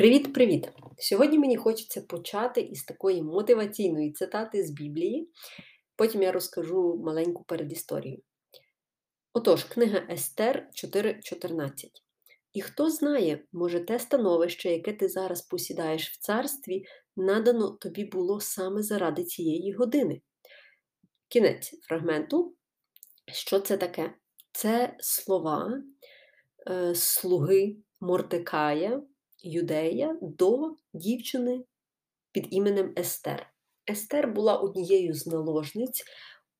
Привіт-привіт! Сьогодні мені хочеться почати із такої мотиваційної цитати з Біблії. Потім я розкажу маленьку передісторію. Отож, книга Естер 4.14. І хто знає, може, те становище, яке ти зараз посідаєш в царстві, надано тобі було саме заради цієї години. Кінець фрагменту. Що це таке? Це слова е, слуги Мордекая, юдея до дівчини під іменем Естер. Естер була однією з наложниць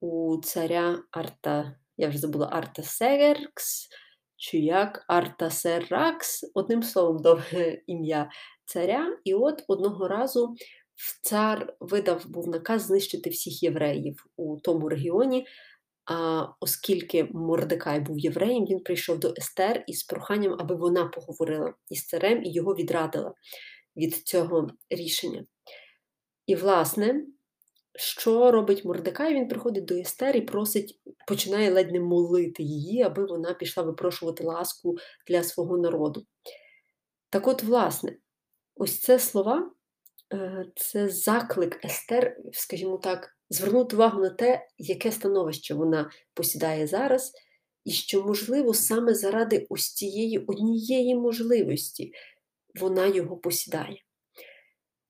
у царя Арта, я вже забула Артасеркс, чи як Артасеракс, одним словом, довге ім'я царя. І от одного разу цар видав був наказ знищити всіх євреїв у тому регіоні. Оскільки Мордекай був євреєм, він прийшов до Естер із проханням, аби вона поговорила із царем і його відрадила від цього рішення. І, власне, що робить Мордекай? Він приходить до Естер і просить, починає ледь не молити її, аби вона пішла випрошувати ласку для свого народу. Так от, власне, ось це слова, е, це заклик Естер, скажімо так звернути увагу на те, яке становище вона посідає зараз, і що, можливо, саме заради ось цієї однієї можливості вона його посідає.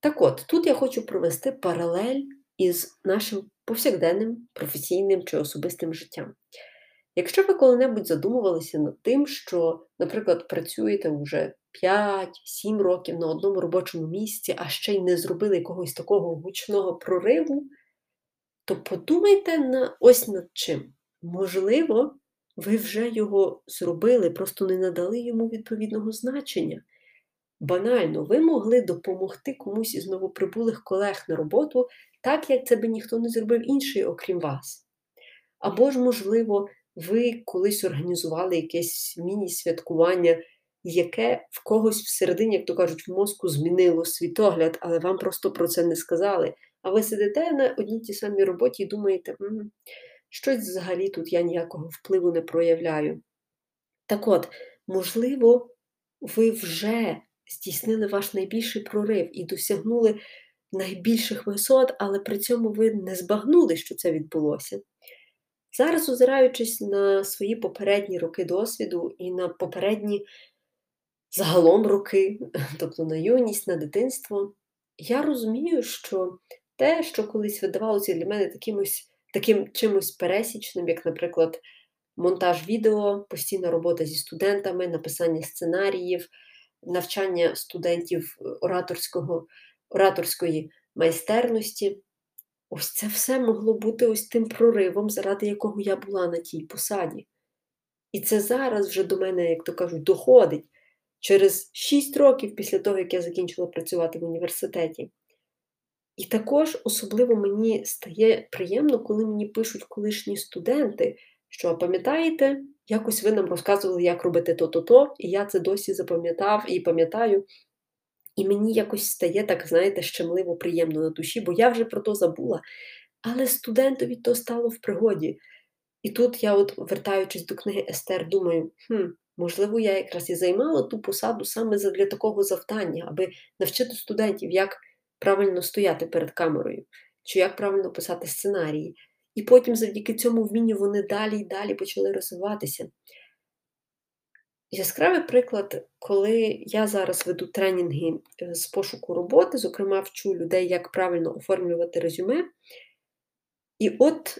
Так от, тут я хочу провести паралель із нашим повсякденним професійним чи особистим життям. Якщо ви коли-небудь задумувалися над тим, що, наприклад, працюєте вже 5-7 років на одному робочому місці, а ще й не зробили якогось такого гучного прориву, то подумайте на ось над чим. Можливо, ви вже його зробили, просто не надали йому відповідного значення. Банально, ви могли допомогти комусь із новоприбулих колег на роботу, так як це би ніхто не зробив інший, окрім вас. Або ж, можливо, ви колись організували якесь міні-святкування, яке в когось всередині, як то кажуть, в мозку змінило світогляд, але вам просто про це не сказали. А ви сидите на одній тій самій роботі і думаєте, М -м, щось взагалі тут я ніякого впливу не проявляю. Так от, можливо, ви вже здійснили ваш найбільший прорив і досягнули найбільших висот, але при цьому ви не збагнули, що це відбулося. Зараз, озираючись на свої попередні роки досвіду і на попередні загалом роки, тобто на юність, на дитинство, я розумію, що те, що колись видавалося для мене такимось, таким чимось пересічним, як, наприклад, монтаж відео, постійна робота зі студентами, написання сценаріїв, навчання студентів ораторського, ораторської майстерності. Ось це все могло бути ось тим проривом, заради якого я була на тій посаді. І це зараз вже до мене, як то кажуть, доходить через 6 років після того, як я закінчила працювати в університеті. І також особливо мені стає приємно, коли мені пишуть колишні студенти, що пам'ятаєте, якось ви нам розказували, як робити то-то-то, і я це досі запам'ятав і пам'ятаю. І мені якось стає так, знаєте, щемливо приємно на душі, бо я вже про то забула. Але студентові то стало в пригоді. І тут я, от, вертаючись до книги Естер, думаю, хм, можливо, я якраз і займала ту посаду саме для такого завдання, аби навчити студентів, як правильно стояти перед камерою, чи як правильно писати сценарії. І потім, завдяки цьому вмінню, вони далі і далі почали розвиватися. Яскравий приклад, коли я зараз веду тренінги е, з пошуку роботи, зокрема, вчу людей, як правильно оформлювати резюме. І от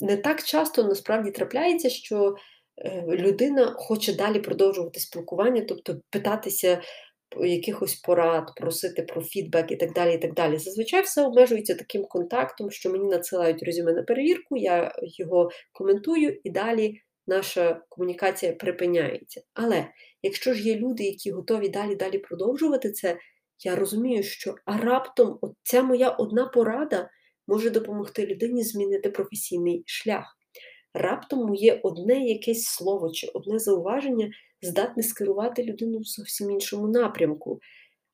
не так часто насправді трапляється, що е, людина хоче далі продовжувати спілкування, тобто питатися якихось порад, просити про фідбек і так далі. і так далі. Зазвичай все обмежується таким контактом, що мені надсилають резюме на перевірку, я його коментую і далі наша комунікація припиняється. Але якщо ж є люди, які готові далі далі продовжувати це, я розумію, що а раптом ця моя одна порада може допомогти людині змінити професійний шлях. Раптом моє одне якесь слово чи одне зауваження здатне скерувати людину в зовсім іншому напрямку.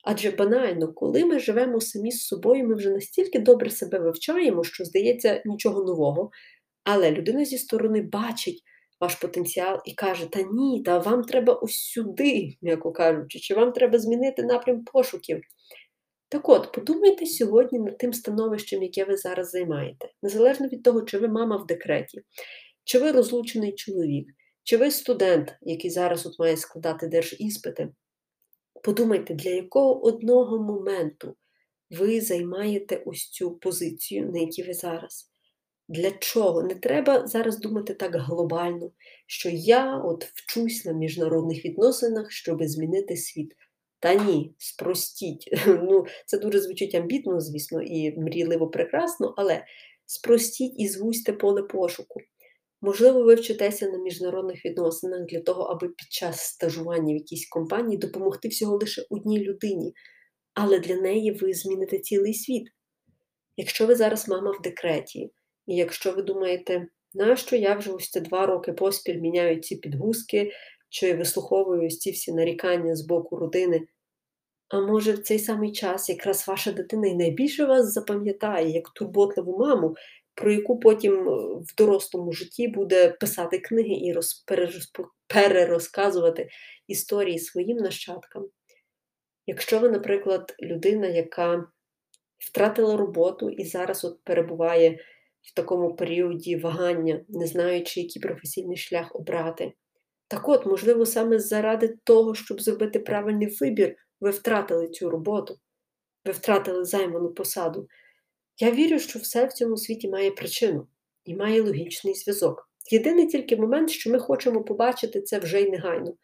Адже банально, коли ми живемо самі з собою, ми вже настільки добре себе вивчаємо, що здається нічого нового, але людина зі сторони бачить ваш потенціал і каже: Та ні, та вам треба ось сюди, м'яко кажучи, чи вам треба змінити напрям пошуків. Так от, подумайте сьогодні над тим становищем, яке ви зараз займаєте, незалежно від того, чи ви мама в декреті, чи ви розлучений чоловік, чи ви студент, який зараз от має складати держіспити. Подумайте, для якого одного моменту ви займаєте ось цю позицію, на якій ви зараз. Для чого? Не треба зараз думати так глобально, що я от вчусь на міжнародних відносинах, щоб змінити світ. Та ні, спростіть. Ну, Це дуже звучить амбітно, звісно, і мрійливо прекрасно, але спростіть і звузьте поле пошуку. Можливо, ви вчитеся на міжнародних відносинах для того, аби під час стажування в якійсь компанії допомогти всього лише одній людині, але для неї ви зміните цілий світ. Якщо ви зараз мама в декреті, і якщо ви думаєте, нащо я вже ось ці два роки поспіль міняю ці підгузки, чи вислуховую ось ці всі нарікання з боку родини, а може в цей самий час якраз ваша дитина і найбільше вас запам'ятає як турботливу маму, про яку потім е, в дорослому житті буде писати книги і роз, перерозказувати історії своїм нащадкам. Якщо ви, наприклад, людина, яка втратила роботу і зараз от перебуває в такому періоді вагання, не знаючи, який професійний шлях обрати, так от, можливо, саме заради того, щоб зробити правильний вибір, ви втратили цю роботу, ви втратили займану посаду. Я вірю, що все в цьому світі має причину і має логічний зв'язок. Єдиний тільки момент, що ми хочемо побачити це вже й негайно.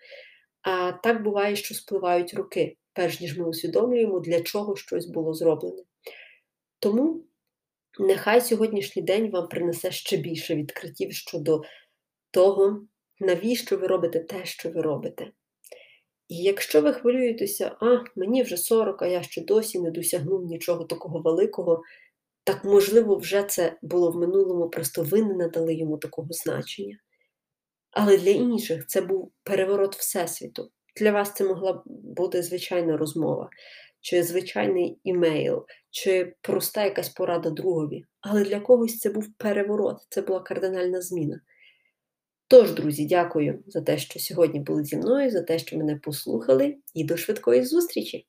А так буває, що спливають роки, перш ніж ми усвідомлюємо, для чого щось було зроблене. Тому нехай сьогоднішній день вам принесе ще більше відкриттів щодо того, навіщо ви робите те, що ви робите. І якщо ви хвилюєтеся, а мені вже 40, а я ще досі не досягнув нічого такого великого, так, можливо, вже це було в минулому, просто ви не надали йому такого значення. Але для інших це був переворот Всесвіту. Для вас це могла бути звичайна розмова, чи звичайний імейл, чи проста якась порада другові. Але для когось це був переворот, це була кардинальна зміна. Тож, друзі, дякую за те, що сьогодні були зі мною, за те, що мене послухали, і до швидкої зустрічі!